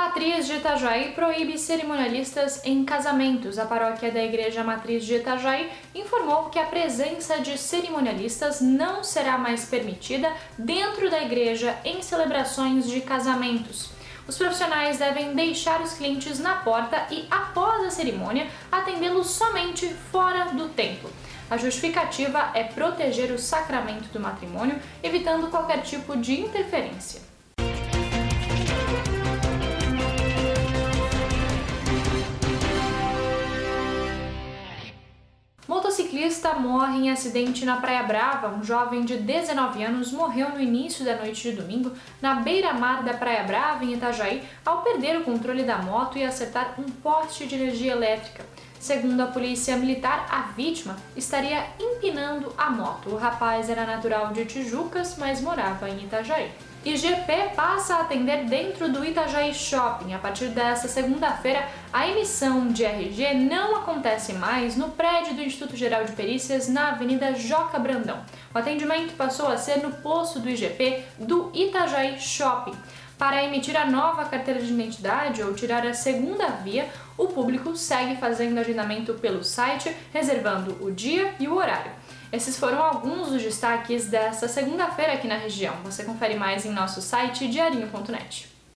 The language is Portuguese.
Matriz de Itajaí proíbe cerimonialistas em casamentos. A paróquia da Igreja Matriz de Itajaí informou que a presença de cerimonialistas não será mais permitida dentro da igreja em celebrações de casamentos. Os profissionais devem deixar os clientes na porta e, após a cerimônia, atendê-los somente fora do templo. A justificativa é proteger o sacramento do matrimônio, evitando qualquer tipo de interferência. Motociclista morre em acidente na Praia Brava. Um jovem de 19 anos morreu no início da noite de domingo na beira-mar da Praia Brava, em Itajaí, ao perder o controle da moto e acertar um poste de energia elétrica. Segundo a polícia militar, a vítima estaria empinando a moto. O rapaz era natural de Tijucas, mas morava em Itajaí. IGP passa a atender dentro do Itajaí Shopping. A partir desta segunda-feira, a emissão de RG não acontece mais no prédio do Instituto Geral de Perícias, na Avenida Joca Brandão. O atendimento passou a ser no posto do IGP do Itajaí Shopping. Para emitir a nova carteira de identidade ou tirar a segunda via, o público segue fazendo agendamento pelo site, reservando o dia e o horário. Esses foram alguns dos destaques desta segunda-feira aqui na região. Você confere mais em nosso site diarinho.net.